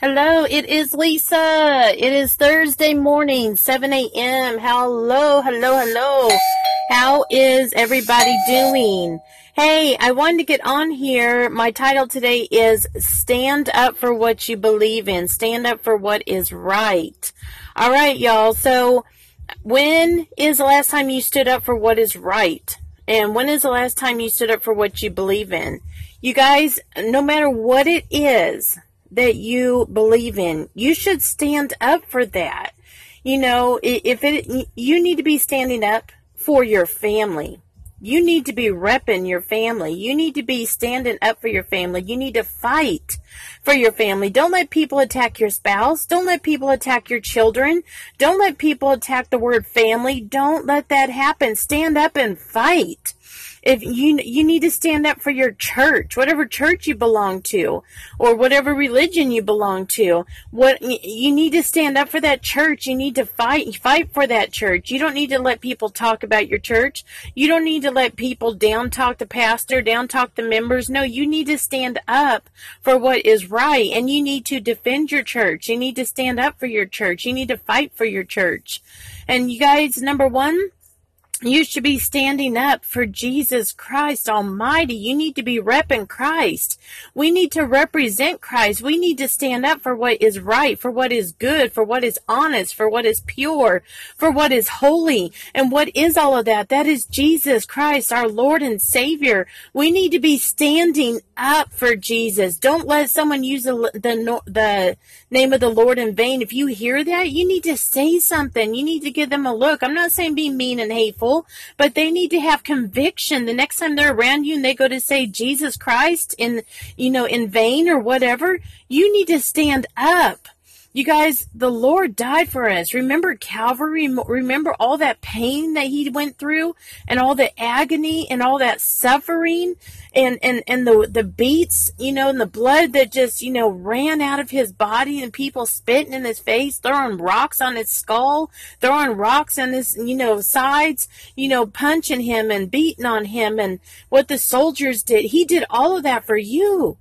Hello, it is Lisa. It is Thursday morning, 7 a.m. Hello, hello, hello. How is everybody doing? Hey, I wanted to get on here. My title today is Stand Up for What You Believe in. Stand Up for What is Right. All right, y'all. So, when is the last time you stood up for what is right? And when is the last time you stood up for what you believe in? You guys, no matter what it is, that you believe in. You should stand up for that. You know, if it, you need to be standing up for your family. You need to be repping your family. You need to be standing up for your family. You need to fight for your family. Don't let people attack your spouse. Don't let people attack your children. Don't let people attack the word family. Don't let that happen. Stand up and fight if you you need to stand up for your church, whatever church you belong to, or whatever religion you belong to, what you need to stand up for that church. You need to fight fight for that church. You don't need to let people talk about your church. You don't need to let people down talk the pastor, down talk the members. No, you need to stand up for what is right, and you need to defend your church. You need to stand up for your church. You need to fight for your church. And you guys, number one, you should be standing up for Jesus Christ Almighty. You need to be repping Christ. We need to represent Christ. We need to stand up for what is right, for what is good, for what is honest, for what is pure, for what is holy. And what is all of that? That is Jesus Christ, our Lord and Savior. We need to be standing up for Jesus. Don't let someone use the, the, the name of the Lord in vain. If you hear that, you need to say something. You need to give them a look. I'm not saying be mean and hateful people, but they need to have conviction. The next time they're around you and they go to say Jesus Christ in, you know, in vain or whatever, you need to stand up you guys, the Lord died for us. Remember Calvary? Remember all that pain that he went through and all the agony and all that suffering and, and, and the, the beats, you know, and the blood that just, you know, ran out of his body and people spitting in his face, throwing rocks on his skull, throwing rocks on his, you know, sides, you know, punching him and beating on him and what the soldiers did. He did all of that for you.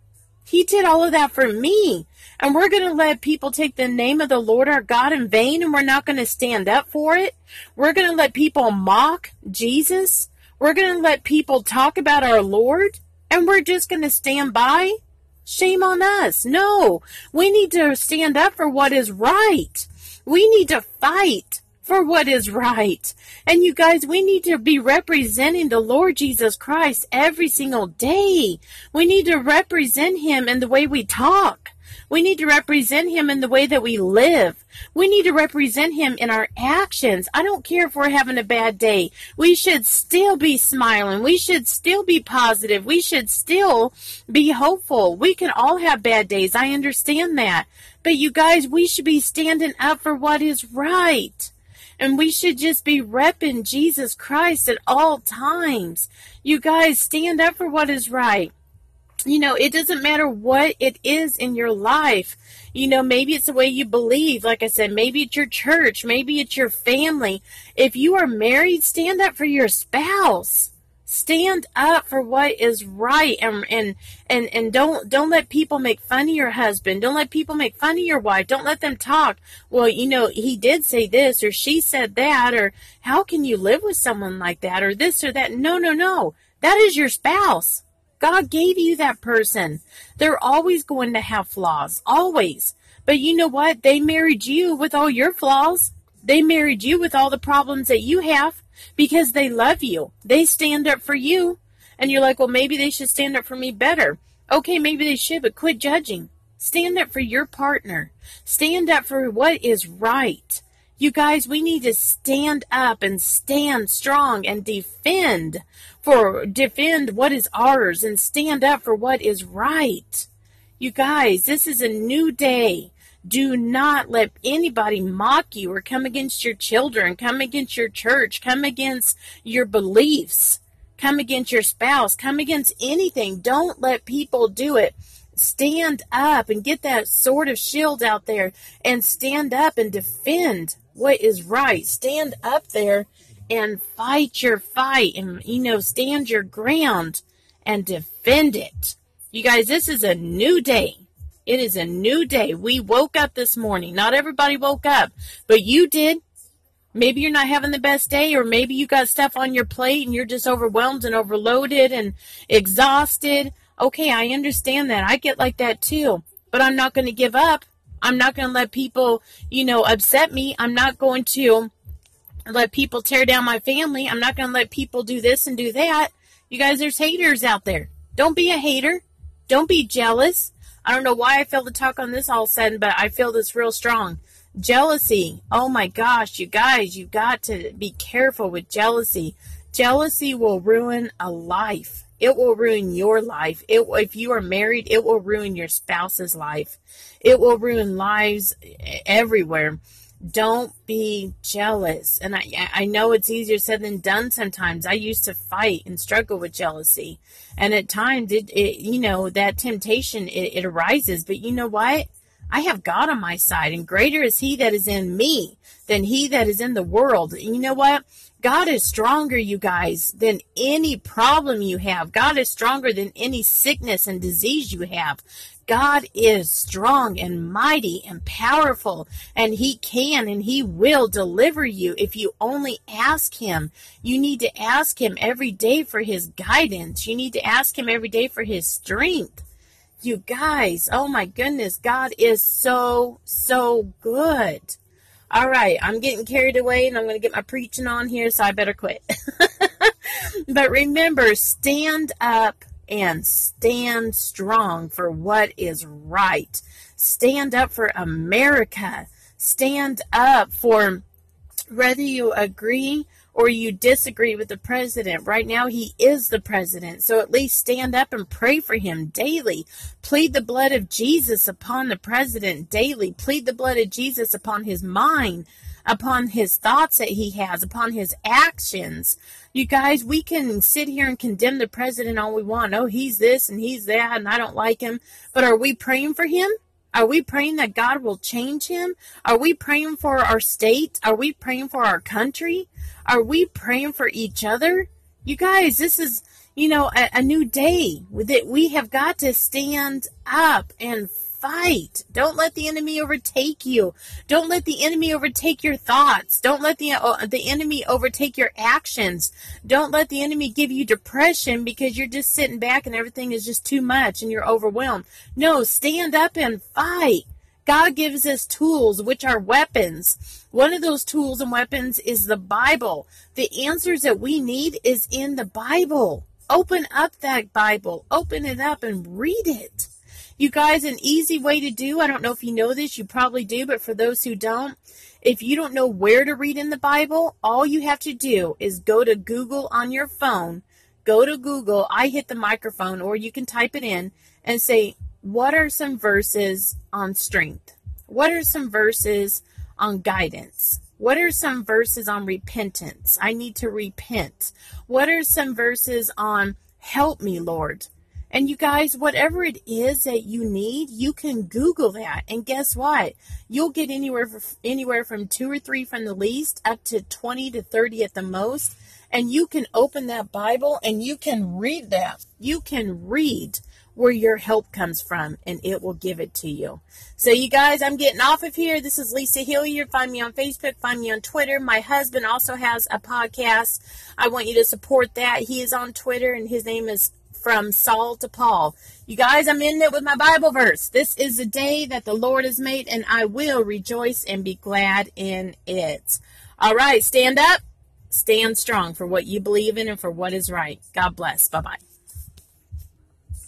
He did all of that for me. And we're going to let people take the name of the Lord our God in vain and we're not going to stand up for it. We're going to let people mock Jesus. We're going to let people talk about our Lord and we're just going to stand by. Shame on us. No, we need to stand up for what is right. We need to fight for what is right. And you guys, we need to be representing the Lord Jesus Christ every single day. We need to represent him in the way we talk. We need to represent him in the way that we live. We need to represent him in our actions. I don't care if we're having a bad day. We should still be smiling. We should still be positive. We should still be hopeful. We can all have bad days. I understand that. But you guys, we should be standing up for what is right. And we should just be repping Jesus Christ at all times. You guys stand up for what is right you know, it doesn't matter what it is in your life. You know, maybe it's the way you believe. Like I said, maybe it's your church, maybe it's your family. If you are married, stand up for your spouse. Stand up for what is right and and and and don't don't let people make fun of your husband. Don't let people make fun of your wife. Don't let them talk. Well, you know, he did say this or she said that or how can you live with someone like that or this or that? No, no, no. That is your spouse. God gave you that person. They're always going to have flaws, always. But you know what? They married you with all your flaws. They married you with all the problems that you have because they love you. They stand up for you. And you're like, well, maybe they should stand up for me better. Okay, maybe they should, but quit judging. Stand up for your partner. Stand up for what is right. You guys, we need to stand up and stand strong and defend for defend what is ours and stand up for what is right. You guys, this is a new day. Do not let anybody mock you or come against your children, come against your church, come against your beliefs, come against your spouse, come against anything. Don't let people do it stand up and get that sword of shield out there and stand up and defend what is right. Stand up there and fight your fight and, you know, stand your ground and defend it. You guys, this is a new day. It is a new day. We woke up this morning. Not everybody woke up, but you did. Maybe you're not having the best day, or maybe you got stuff on your plate and you're just overwhelmed and overloaded and exhausted. Okay, I understand that. I get like that too. But I'm not going to give up. I'm not going to let people, you know, upset me. I'm not going to let people tear down my family. I'm not going to let people do this and do that. You guys, there's haters out there. Don't be a hater. Don't be jealous. I don't know why I feel to talk on this all of a sudden, but I feel this real strong. Jealousy. Oh my gosh, you guys, you've got to be careful with jealousy. Jealousy will ruin a life. It will ruin your life. It, if you are married, it will ruin your spouse's life. It will ruin lives everywhere. Don't be jealous. And I, I know it's easier said than done sometimes. I used to fight and struggle with jealousy. And at times, it, it you know, that temptation, it, it arises. But you know what? I have God on my side, and greater is He that is in me than He that is in the world. And you know what? God is stronger, you guys, than any problem you have. God is stronger than any sickness and disease you have. God is strong and mighty and powerful, and He can and He will deliver you if you only ask Him. You need to ask Him every day for His guidance. You need to ask Him every day for His strength. You guys, oh my goodness, God is so, so good. All right, I'm getting carried away and I'm going to get my preaching on here, so I better quit. but remember, stand up and stand strong for what is right. Stand up for America. Stand up for whether you agree or you disagree with the president. Right now, he is the president. So at least stand up and pray for him daily. Plead the blood of Jesus upon the president daily. Plead the blood of Jesus upon his mind, upon his thoughts that he has, upon his actions. You guys, we can sit here and condemn the president all we want. Oh, he's this and he's that, and I don't like him. But are we praying for him? Are we praying that God will change him? Are we praying for our state? Are we praying for our country? Are we praying for each other? You guys, this is, you know, a, a new day. that we have got to stand up and fight. Don't let the enemy overtake you. Don't let the enemy overtake your thoughts. Don't let the uh, the enemy overtake your actions. Don't let the enemy give you depression because you're just sitting back and everything is just too much and you're overwhelmed. No, stand up and fight. God gives us tools, which are weapons. One of those tools and weapons is the Bible. The answers that we need is in the Bible. Open up that Bible, open it up and read it. You guys, an easy way to do, I don't know if you know this, you probably do, but for those who don't, if you don't know where to read in the Bible, all you have to do is go to Google on your phone, go to Google, I hit the microphone, or you can type it in and say, What are some verses on strength? What are some verses on guidance? What are some verses on repentance? I need to repent. What are some verses on help me, Lord? And you guys, whatever it is that you need, you can Google that. And guess what? You'll get anywhere anywhere from two or three from the least up to 20 to 30 at the most. And you can open that Bible and you can read that. You can read where your help comes from and it will give it to you. So you guys, I'm getting off of here. This is Lisa Hilliard. Find me on Facebook, find me on Twitter. My husband also has a podcast. I want you to support that. He is on Twitter and his name is from Saul to Paul. You guys, I'm in it with my Bible verse. This is the day that the Lord has made, and I will rejoice and be glad in it. All right, stand up, stand strong for what you believe in and for what is right. God bless. Bye bye.